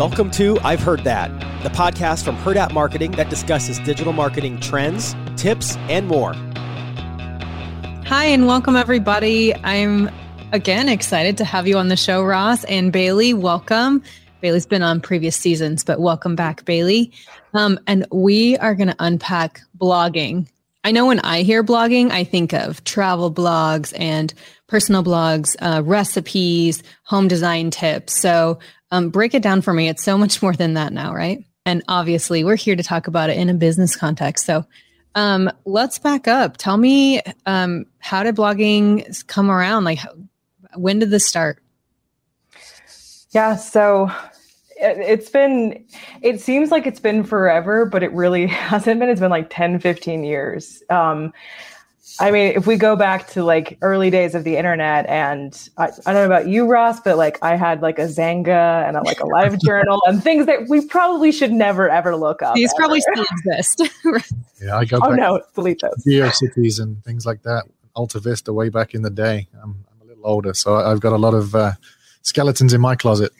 Welcome to I've Heard That, the podcast from Heard Hurrdat Marketing that discusses digital marketing trends, tips, and more. Hi, and welcome everybody. I'm again excited to have you on the show, Ross and Bailey. Welcome. Bailey's been on previous seasons, but welcome back, Bailey. Um, and we are going to unpack blogging. I know when I hear blogging, I think of travel blogs and personal blogs, uh, recipes, home design tips. So um, break it down for me. It's so much more than that now, right? And obviously, we're here to talk about it in a business context. So um, let's back up. Tell me, um, how did blogging come around? Like, when did this start? Yeah, so it's been it seems like it's been forever but it really hasn't been it's been like 10 15 years um, I mean, if we go back to like early days of the internet, and I, I, don't know about you, Ross, but like I had like a Xanga and a, like a live journal and things that we probably should never ever look up. These ever. probably still exist. yeah, I go. Oh no, delete those. GeoCities and things like that. Alta Vista way back in the day. I'm, I'm a little older, so I've got a lot of uh, skeletons in my closet.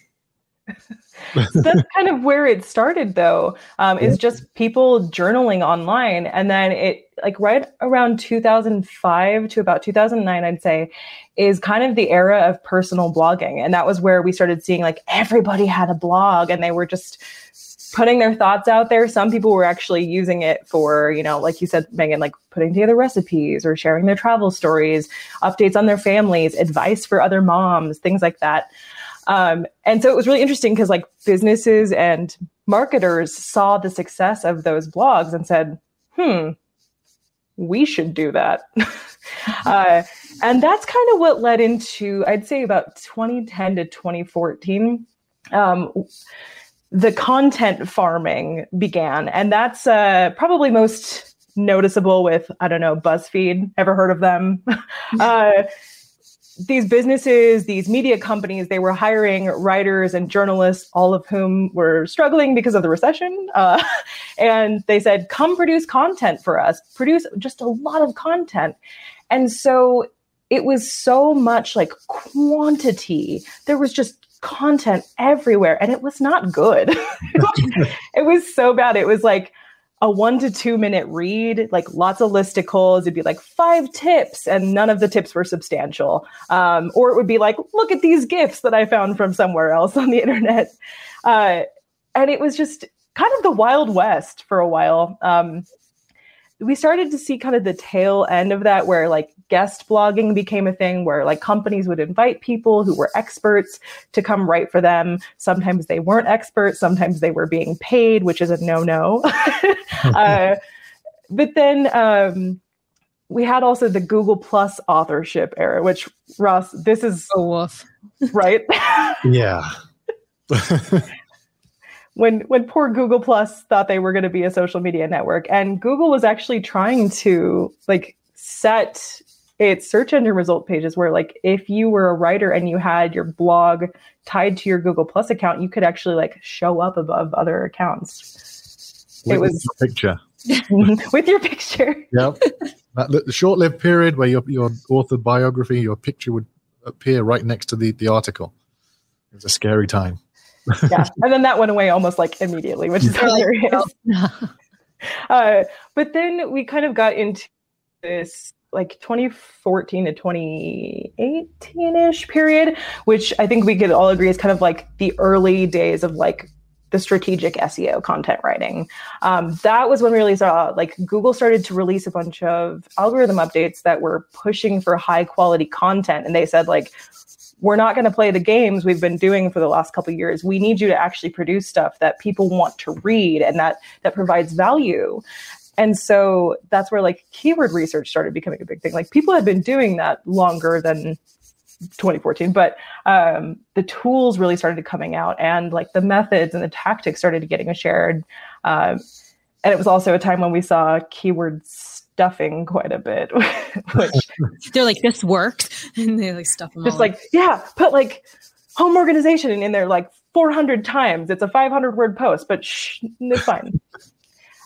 that's kind of where it started though um, is just people journaling online. And then it like right around 2005 to about 2009 i'd say is kind of the era of personal blogging. And that was where we started seeing like everybody had a blog and they were just putting their thoughts out there. Some people were actually using it for you know like you said megan like putting together recipes or sharing their travel stories updates on their families advice for other moms things like that um, and so it was really interesting because like businesses and marketers saw the success of those blogs and said, hmm, we should do that. uh, and that's kind of what led into, I'd say, about 2010 to 2014. Um, the content farming began. And that's uh, probably most noticeable with, I don't know, BuzzFeed. Ever heard of them? uh, these businesses, these media companies, they were hiring writers and journalists, all of whom were struggling because of the recession. Uh, and they said, come produce content for us, produce just a lot of content. And so it was so much like quantity. There was just content everywhere and it was not good. it was so bad. It was like, a one to two minute read, like lots of listicles. It'd be like five tips, and none of the tips were substantial. Um, or it would be like, look at these gifts that I found from somewhere else on the internet. Uh, and it was just kind of the Wild West for a while. Um, we started to see kind of the tail end of that where like guest blogging became a thing where like companies would invite people who were experts to come write for them. Sometimes they weren't experts. Sometimes they were being paid which is a no-no. Uh, but then um, we had also the google plus authorship era which ross this is a woof. right? Yeah when when poor Google Plus thought they were going to be a social media network, and Google was actually trying to like set its search engine result pages where like if you were a writer and you had your blog tied to your Google Plus account, you could actually like show up above other accounts. With, it was your picture. with your picture. Yep. That, the short-lived period where your your author biography, your picture would appear right next to the the article. It was a scary time yeah, and then that went away almost like immediately, which is hilarious. uh, but then we kind of got into this like 2014 to 2018-ish period, which I think we could all agree is kind of like the early days of like the strategic SEO content writing. Um, that was when we really saw like Google started to release a bunch of algorithm updates that were pushing for high quality content, and they said like we're not going to play the games we've been doing for the last couple years. We need you to actually produce stuff that people want to read and that that provides value. And so that's where like keyword research started becoming a big thing. Like people had been doing that longer than 2014 but um, the tools really started coming out and like the methods and the tactics started getting shared um, and it was also a time when we saw keyword stuffing quite a bit which they're like this works. And they like stuff them just like yeah put like home organization in there like 400 times. It's a 500 word post but shh, it's fine.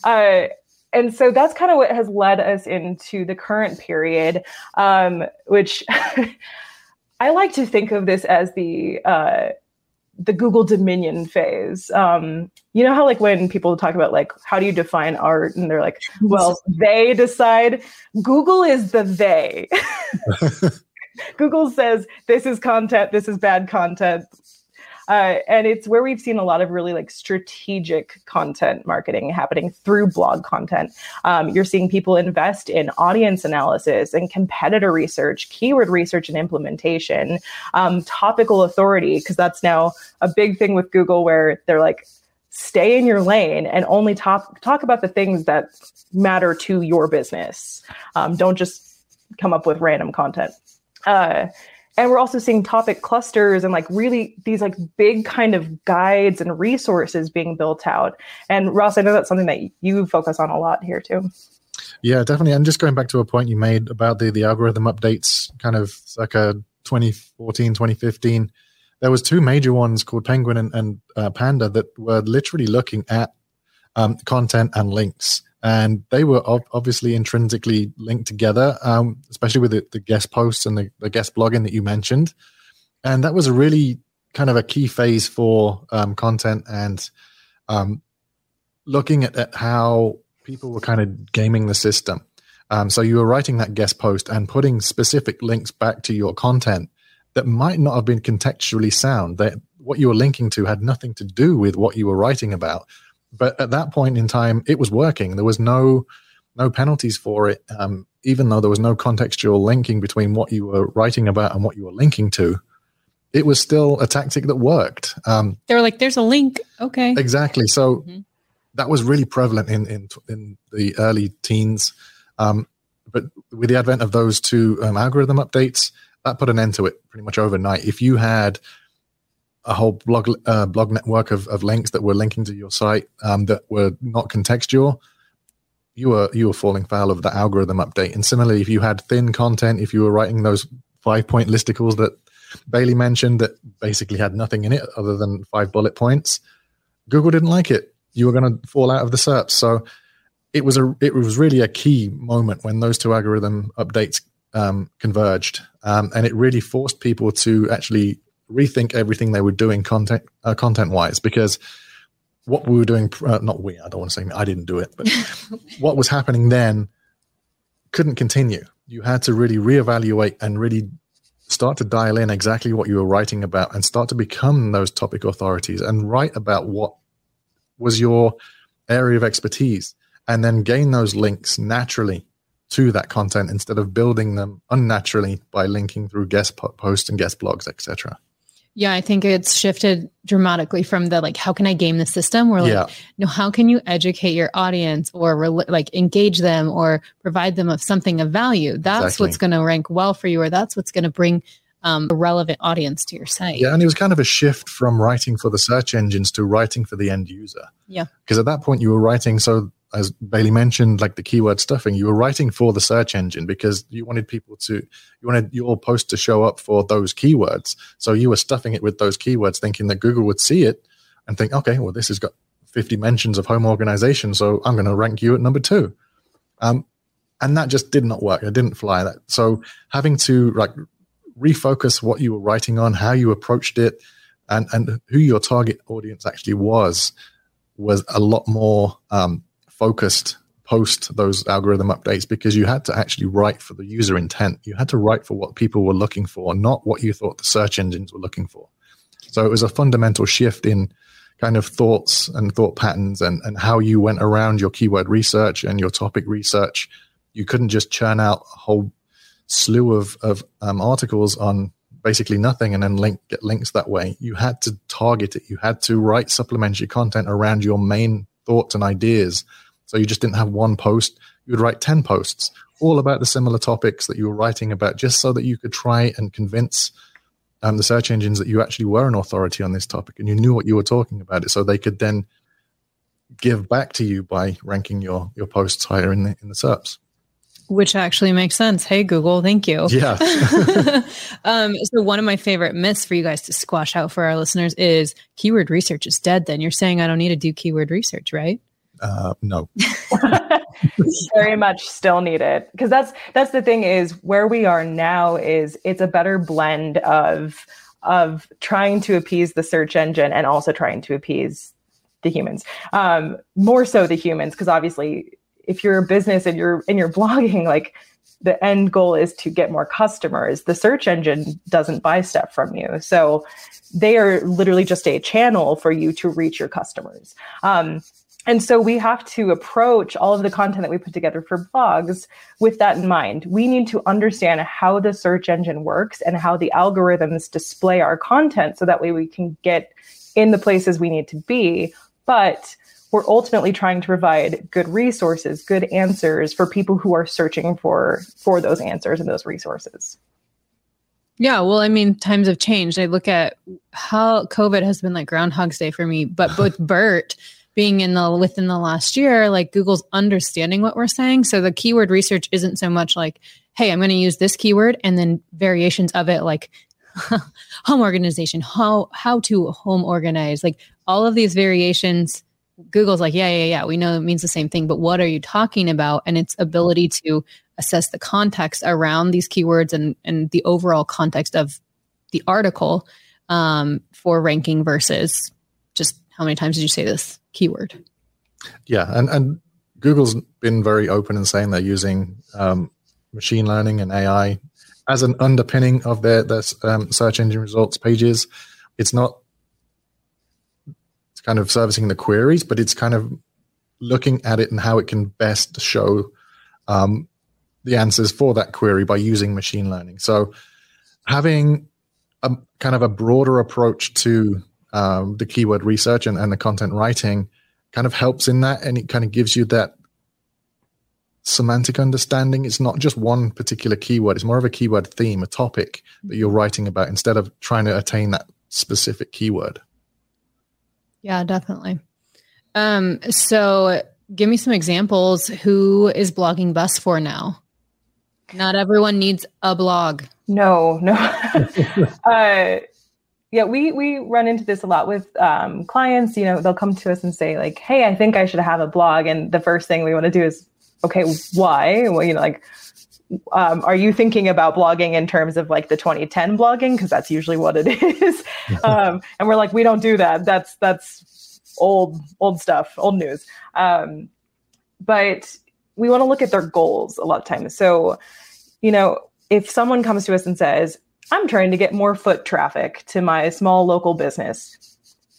Uh, and so that's kind of what has led us into the current period, um, which I like to think of this as the uh, the Google Dominion phase. Um, you know how like when people talk about like how do you define art, and they're like, well, they decide. Google is the they. Google says this is content, this is bad content, uh, and it's where we've seen a lot of really like strategic content marketing happening through blog content. Um, you're seeing people invest in audience analysis and competitor research, keyword research and implementation, um, topical authority, because that's now a big thing with Google where they're like, stay in your lane and only talk talk about the things that matter to your business. Um, don't just come up with random content. Uh, and we're also seeing topic clusters and like really these like big kind of guides and resources being built out. And ross i know that's something that you focus on a lot here too. Yeah definitely. And just going back to a point you made about the the algorithm updates kind of like a 2014 2015 there was two major ones called penguin and, and uh, panda that were literally looking at um, content and links and they were obviously intrinsically linked together, um, especially with the, the, guest posts and the, the, guest blogging that you mentioned. And that was a really kind of a key phase for um, content and um, looking at, at, how people were kind of gaming the system. Um, so you were writing that guest post and putting specific links back to your content that might not have been contextually sound. That what you were linking to had nothing to do with what you were writing about but at that point in time, it was working. There was no no penalties for it, um, even though there was no contextual linking between what you were writing about and what you were linking to. It was still a tactic that worked. Um, they were like, "There's a link." Okay, exactly. So mm-hmm. that was really prevalent in in in the early teens. Um, but with the advent of those two um, algorithm updates, that put an end to it pretty much overnight. If you had a whole blog uh, blog network of, of links that were linking to your site um, that were not contextual, you were you were falling foul of the algorithm update. And similarly, if you had thin content, if you were writing those five point listicles that Bailey mentioned that basically had nothing in it other than five bullet points, Google didn't like it. You were going to fall out of the SERPs. So it was a it was really a key moment when those two algorithm updates um, converged, um, and it really forced people to actually rethink everything they were doing content uh, content wise because what we were doing uh, not we i don't want to say i didn't do it but what was happening then couldn't continue. You had to really reevaluate and really start to dial in exactly what you were writing about and start to become those topic authorities and write about what was your area of expertise and then gain those links naturally to that content instead of building them unnaturally by linking through guest posts and guest blogs etc yeah, I think it's shifted dramatically from the like, how can I game the system? Where like, yeah. no, how can you educate your audience or re- like engage them or provide them of something of value? That's exactly. what's going to rank well for you, or that's what's going to bring um, a relevant audience to your site. Yeah, and it was kind of a shift from writing for the search engines to writing for the end user. Yeah, because at that point you were writing so as Bailey mentioned, like the keyword stuffing, you were writing for the search engine because you wanted people to, you wanted your post to show up for those keywords. So you were stuffing it with those keywords, thinking that Google would see it and think, okay, well, this has got 50 mentions of home organization, so I'm going to rank you at number two. Um, and that just did not work. It didn't fly. That so having to like refocus what you were writing on, how you approached it, and and who your target audience actually was was a lot more um, focused post those algorithm updates because you had to actually write for the user intent. You had to write for what people were looking for, not what you thought the search engines were looking for. So it was a fundamental shift in kind of thoughts and thought patterns and, and how you went around your keyword research and your topic research. You couldn't just churn out a whole slew of, of um, articles on basically nothing and then link get links that way. You had to target it. You had to write supplementary content around your main thoughts and ideas so you just didn't have one post you would write 10 posts all about the similar topics that you were writing about just so that you could try and convince um, the search engines that you actually were an authority on this topic and you knew what you were talking about it so they could then give back to you by ranking your your posts higher in the in the SERPs. Which actually makes sense. Hey Google, thank you. Yeah. um, so one of my favorite myths for you guys to squash out for our listeners is keyword research is dead. Then you're saying I don't need to do keyword research, right? Uh, no. Very much still need it because that's that's the thing is where we are now is it's a better blend of of trying to appease the search engine and also trying to appease the humans um, more so the humans because obviously if you're a business and you're and you're blogging like the end goal is to get more customers. The search engine doesn't buy stuff from you. So they are literally just a channel for you to reach your customers. Um, and so we have to approach all of the content that we put together for blogs with that in mind. We need to understand how the search engine works and how the algorithms display our content so that way we can get in the places we need to be. But we're ultimately trying to provide good resources, good answers for people who are searching for for those answers and those resources. Yeah, well, I mean, times have changed. I look at how COVID has been like Groundhog's Day for me, but both BERT being in the within the last year, like Google's understanding what we're saying. So the keyword research isn't so much like, hey, I'm going to use this keyword and then variations of it, like home organization, how how to home organize, like all of these variations. Google's like, yeah, yeah, yeah, we know it means the same thing, but what are you talking about? And its ability to assess the context around these keywords and and the overall context of the article um, for ranking versus just how many times did you say this keyword? Yeah, and and Google's been very open in saying they're using um, machine learning and AI as an underpinning of their, their um, search engine results pages. It's not kind of servicing the queries, but it's kind of looking at it and how it can best show um, the answers for that query by using machine learning. So having a kind of a broader approach to um, the keyword research and, and the content writing kind of helps in that and it kind of gives you that semantic understanding. It's not just one particular keyword, it's more of a keyword theme, a topic that you're writing about instead of trying to attain that specific keyword. Yeah, definitely. Um, so give me some examples. Who is blogging best for now? Not everyone needs a blog. No, no. uh, yeah, we we run into this a lot with um, clients. You know, they'll come to us and say like, "Hey, I think I should have a blog," and the first thing we want to do is okay, why? Well, you know, like, um, are you thinking about blogging in terms of like the 2010 blogging? Because that's usually what it is. um, and we're like, we don't do that. That's that's old old stuff, old news. Um, but we want to look at their goals a lot of times. So, you know, if someone comes to us and says, I'm trying to get more foot traffic to my small local business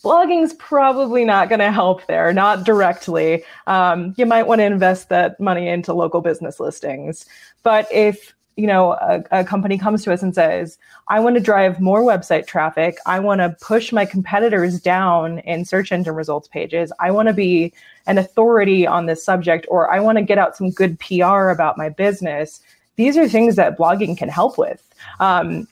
blogging's probably not going to help there, not directly. Um, you might want to invest that money into local business listings. But if you know a, a company comes to us and says, "I want to drive more website traffic. I want to push my competitors down in search engine results pages. I want to be an authority on this subject, or I want to get out some good PR about my business." These are things that blogging can help with. Um,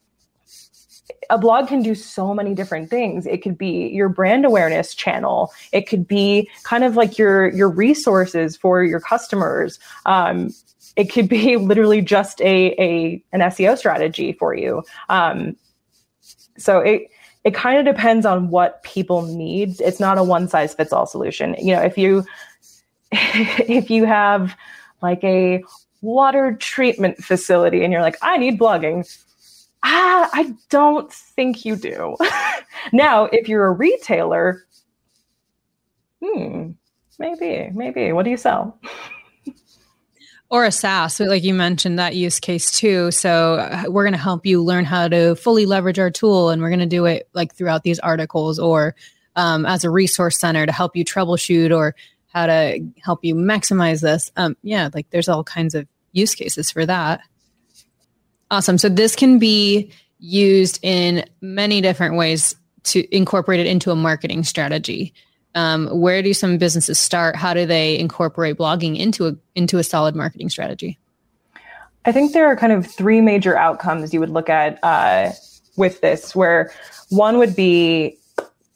a blog can do so many different things. It could be your brand awareness channel. It could be kind of like your your resources for your customers. Um, it could be literally just a, a an seo strategy for you. Um, so it it kind of depends on what people need it's not a one size fits all solution. You know if you if you have like a water treatment facility and you're like i need blogging Ah, I don't think you do. now, if you're a retailer, hmm, maybe, maybe. What do you sell? or a SaaS, like you mentioned that use case too. So uh, we're going to help you learn how to fully leverage our tool, and we're going to do it like throughout these articles or um, as a resource center to help you troubleshoot or how to help you maximize this. Um, yeah, like there's all kinds of use cases for that. Awesome. So this can be used in many different ways to incorporate it into a marketing strategy. Um, where do some businesses start? How do they incorporate blogging into a into a solid marketing strategy? I think there are kind of three major outcomes you would look at uh, with this, where one would be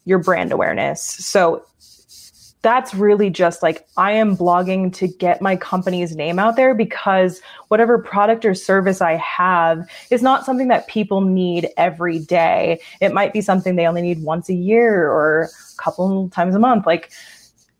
your brand awareness. So that's really just like I am blogging to get my company's name out there because whatever product or service I have is not something that people need every day. It might be something they only need once a year or a couple times a month. Like,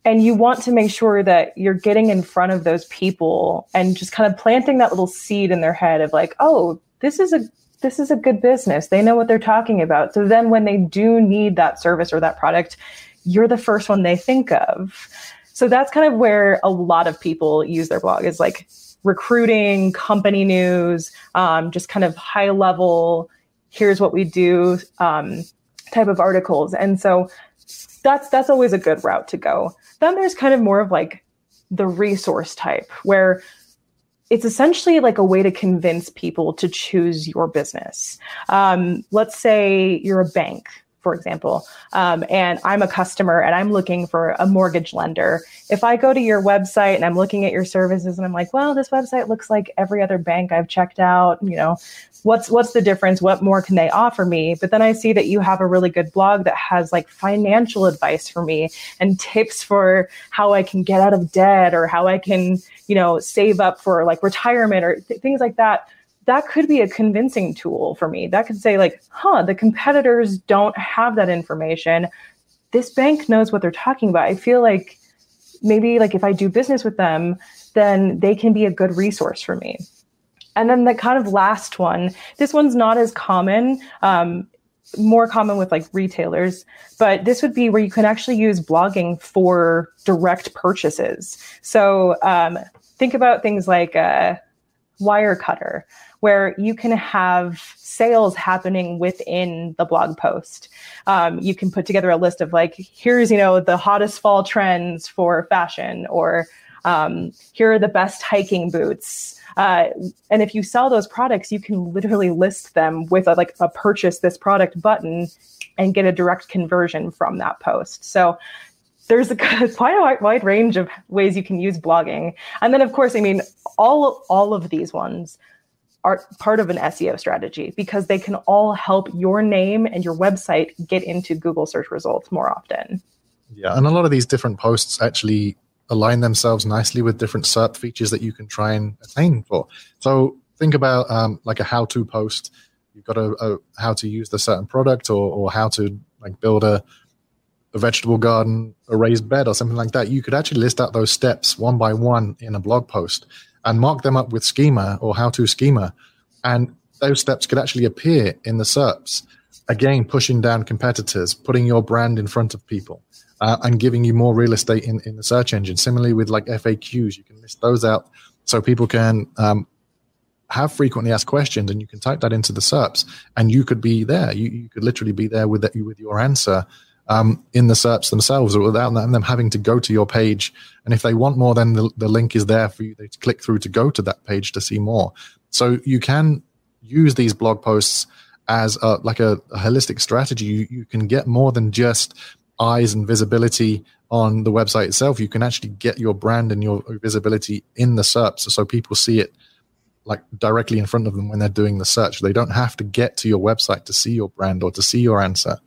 and you want to make sure that you're getting in front of those people and just kind of planting that little seed in their head of like, oh, this is a this is a good business. They know what they're talking about. So then when they do need that service or that product, you're the first one they think of. So that's kind of where a lot of people use their blog is like recruiting, company news, um, just kind of high level, here's what we do um, type of articles. And so that's that's always a good route to go. Then there's kind of more of like the resource type where it's essentially like a way to convince people to choose your business. Um, let's say you're a bank for example, um, and I'm a customer and I'm looking for a mortgage lender. If I go to your website and I'm looking at your services and I'm like, well, this website looks like every other bank I've checked out, you know, what's what's the difference? What more can they offer me? But then I see that you have a really good blog that has like financial advice for me and tips for how I can get out of debt or how I can, you know, save up for like retirement or th- things like that that could be a convincing tool for me. That could say, like, huh, the competitors don't have that information. This bank knows what they're talking about. I feel like maybe like if I do business with them, then they can be a good resource for me. And then the kind of last one, this one's not as common, um, more common with like retailers, but this would be where you can actually use blogging for direct purchases. So um, think about things like uh, Wirecutter where you can have sales happening within the blog post. Um, you can put together a list of like, here's, you know, the hottest fall trends for fashion, or um, here are the best hiking boots. Uh, and if you sell those products, you can literally list them with a, like a purchase this product button and get a direct conversion from that post. So there's a, quite a wide range of ways you can use blogging. And then, of course, I mean, all all of these ones are part of an SEO strategy because they can all help your name and your website get into Google search results more often. Yeah, and a lot of these different posts actually align themselves nicely with different SERP features that you can try and attain for. So think about um, like a how-to post. You've got a, a, how to use the certain product or, or how to like build a, a vegetable garden, a raised bed, or something like that. You could actually list out those steps one by one in a blog post and mark them up with schema or how to schema. And those steps could actually appear in the SERPs. Again, pushing down competitors, putting your brand in front of people, uh, and giving you more real estate in, in the search engine. Similarly, with like FAQs, you can list those out so people can um, have frequently asked questions and you can type that into the SERPs and you could be there. You, you could literally be there with, the, with your answer um, in the SERPs themselves without them having to go to your page. And if they want more, then the, the link is there for you to click through to go to that page to see more. So you can use these blog posts as a, like a, a holistic strategy. You, you can get more than just eyes and visibility on the website itself. You can actually get your brand and your visibility in the SERPs so people see it like directly in front of them when they're doing the search. They don't have to get to your website to see your brand or to see your answer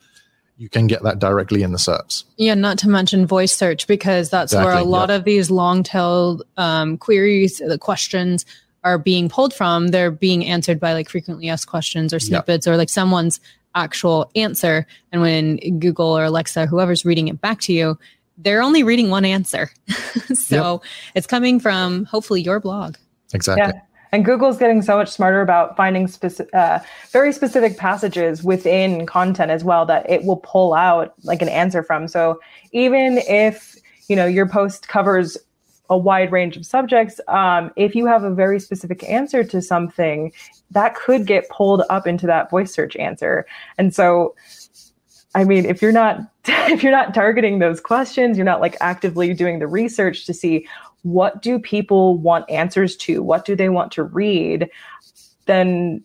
you can get that directly in the SERPs. Yeah, not to mention voice search because that's exactly, where a lot of these long tailed um, queries, the questions are being pulled from. They're being answered by like frequently asked questions or snippets or like someone's actual answer. And when Google or Alexa, whoever's reading it back to you, they're only reading one answer. so yep. it's coming from hopefully your blog. Exactly. Yeah. And Google's getting so much smarter about finding specific, uh, very specific passages within content as well that it will pull out like an answer from. So even if you know your post covers a wide range of subjects, um, if you have a very specific answer to something, that could get pulled up into that voice search answer. And so I mean, if you're not if you're not targeting those questions, you're not like actively doing the research to see what do people want answers to? What do they want to read? Then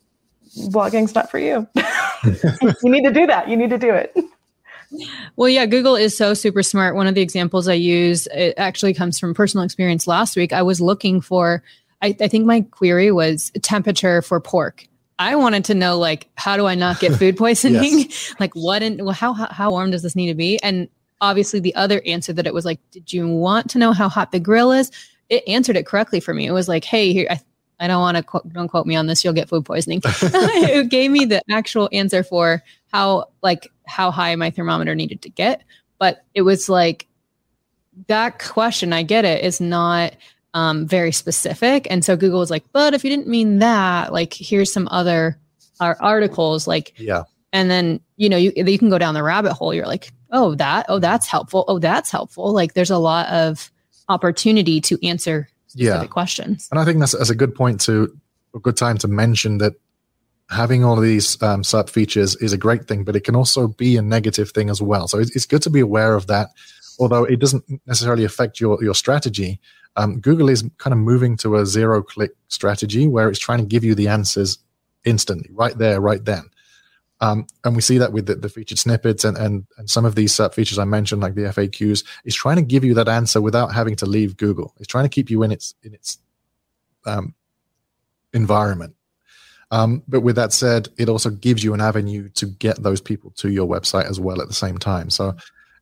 blogging's not for you. you need to do that. You need to do it. well, yeah, Google is so super smart. One of the examples I use it actually comes from personal experience last week. I was looking for, I, I think my query was temperature for pork. I wanted to know like how do I not get food poisoning? yes. like what and well, how, how how warm does this need to be? And obviously the other answer that it was like, did you want to know how hot the grill is? It answered it correctly for me. It was like, hey, here I I don't want to quote, don't quote me on this. You'll get food poisoning. it gave me the actual answer for how like how high my thermometer needed to get, but it was like that question. I get it is not um, very specific, and so Google was like, but if you didn't mean that, like here's some other uh, articles, like yeah, and then you know you you can go down the rabbit hole. You're like, oh that, oh that's helpful, oh that's helpful. Like there's a lot of opportunity to answer specific yeah. questions. And I think that's, that's a good point to a good time to mention that having all of these um, SERP features is a great thing, but it can also be a negative thing as well. So it's, it's good to be aware of that. Although it doesn't necessarily affect your your strategy, um, Google is kind of moving to a zero click strategy where it's trying to give you the answers instantly, right there, right then. Um, and we see that with the, the, featured snippets and, and, and some of these SERP features I mentioned, like the FAQs, is trying to give you that answer without having to leave Google. It's trying to keep you in its in its um, environment. Um, but with that said, it also gives you an avenue to get those people to your website as well at the same time. So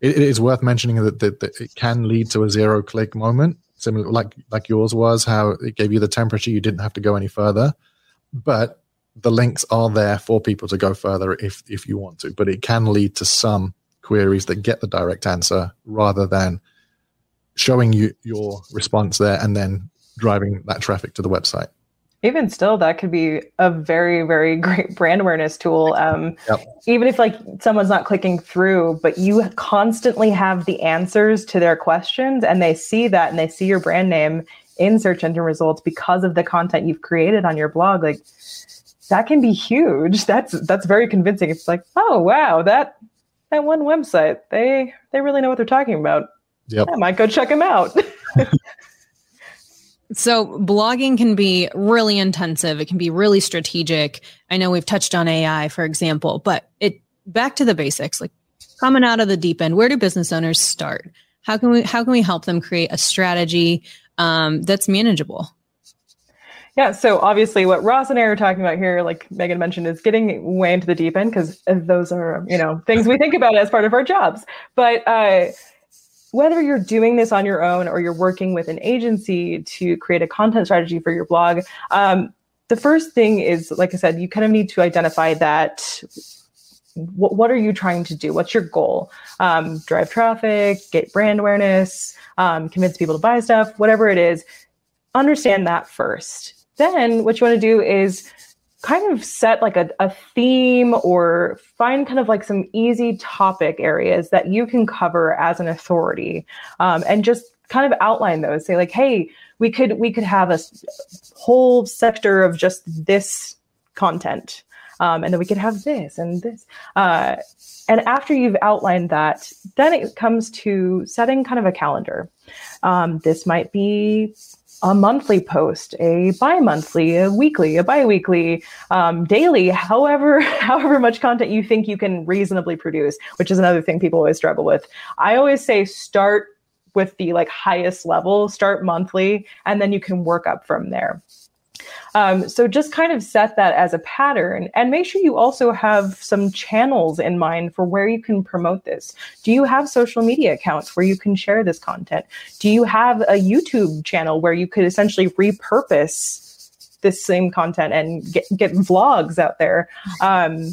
it, it is worth mentioning that, that, that it can lead to a zero click moment, similar like like yours was, how it gave you the temperature, you didn't have to go any further. But the links are there for people to go further if if you want to, but it can lead to some queries that get the direct answer rather than showing you your response there and then driving that traffic to the website. Even still, that could be a very, very great brand awareness tool. Um, yep. Even if like someone's not clicking through, but you constantly have the answers to their questions, and they see that, and they see your brand name in search engine results because of the content you've created on your blog. Like that can be huge. That's that's very convincing. It's like, oh wow, that that one website, they they really know what they're talking about. Yep. I might go check them out. so blogging can be really intensive. It can be really strategic. I know we've touched on AI, for example, but it back to the basics, like coming out of the deep end. Where do business owners start? How can we how can we help them create a strategy um, that's manageable? Yeah, so obviously, what Ross and I are talking about here, like Megan mentioned, is getting way into the deep end because those are, you know, things we think about as part of our jobs. But uh, whether you're doing this on your own or you're working with an agency to create a content strategy for your blog, um, the first thing is, like I said, you kind of need to identify that what, what are you trying to do? What's your goal? Um, drive traffic, get brand awareness, um, convince people to buy stuff, whatever it is. Understand that first then what you want to do is kind of set like a, a theme or find kind of like some easy topic areas that you can cover as an authority um, and just kind of outline those. Say like hey we could we could have a whole sector of just this content um, and then we could have this and this uh, and after you've outlined that then it comes to setting kind of a calendar. Um, this might be a monthly post, a bi-monthly, a weekly, a bi-weekly, um, daily, however, however much content you think you can reasonably produce, which is another thing people always struggle with. I always say start with the like highest level, start monthly, and then you can work up from there. Um, so just kind of set that as a pattern and make sure you also have some channels in mind for where you can promote this. Do you have social media accounts where you can share this content? Do you have a YouTube channel where you could essentially repurpose this same content and get, get vlogs out there? Um,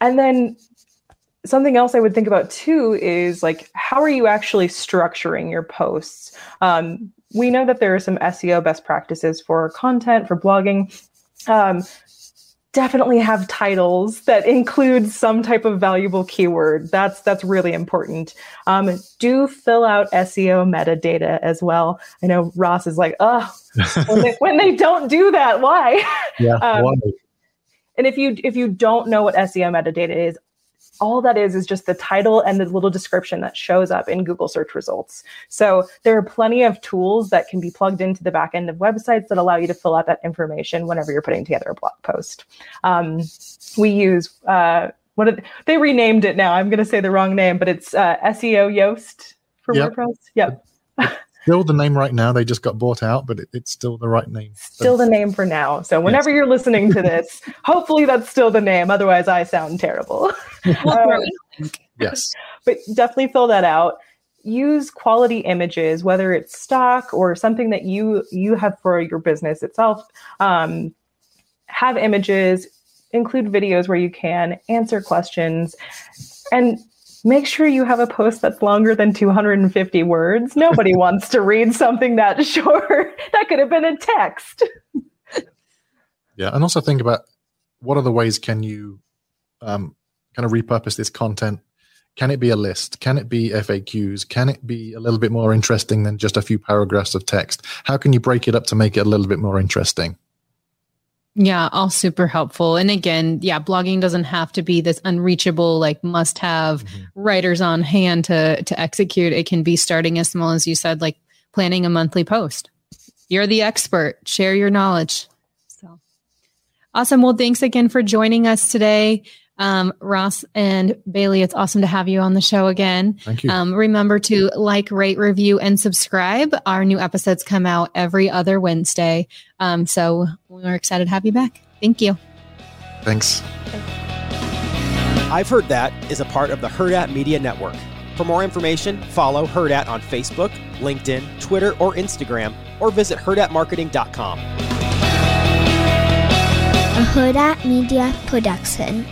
and then something else I would think about too is like, how are you actually structuring your posts? Um, we know that there are some SEO best practices for content, for blogging. Um, definitely have titles that include some type of valuable keyword. That's that's really important. Um, do fill out SEO metadata as well. I know Ross is like, oh, when, they, when they don't do that, why? Yeah. um, why? And if you if you don't know what SEO metadata is, all that is is just the title and the little description that shows up in Google search results. So there are plenty of tools that can be plugged into the back end of websites that allow you to fill out that information whenever you're putting together a blog post. Um, we use uh, what did, they renamed it now. I'm going to say the wrong name, but it's uh, SEO Yoast for yep. WordPress. Yep. Still the name right now. They just got bought out, but it, it's still the right name. Still the name for now. So whenever yes. you're listening to this, hopefully that's still the name. Otherwise, I sound terrible. um, yes. But definitely fill that out. Use quality images, whether it's stock or something that you you have for your business itself. Um, have images, include videos where you can, answer questions, and make sure you have a post that's longer than 250 words. Nobody wants to read something that short. that could have been a text. yeah, and also think about what other ways can you um, kind of repurpose this content? Can it be a list? Can it be FAQs? Can it be a little bit more interesting than just a few paragraphs of text? How can you break it up to make it a little bit more interesting? Yeah, all super helpful. And again, yeah, blogging doesn't have to be this unreachable, like must have mm-hmm. writers on hand to to execute. It can be starting as small as you said, like planning a monthly post. You're the expert. Share your knowledge. So awesome. Well, thanks again for joining us today. Um, Ross and Bailey, it's awesome to have you on the show again. Thank you. Um, remember to like, rate, review, and subscribe. Our new episodes come out every other Wednesday. Um, so we're excited to have you back. Thank you. Thanks. I've Heard That is a part of the Hurrdat Media Network. For more information, follow Hurrdat on Facebook, LinkedIn, Twitter, or Instagram, or visit hurrdatmarketing.com. A Hurrdat Media Production.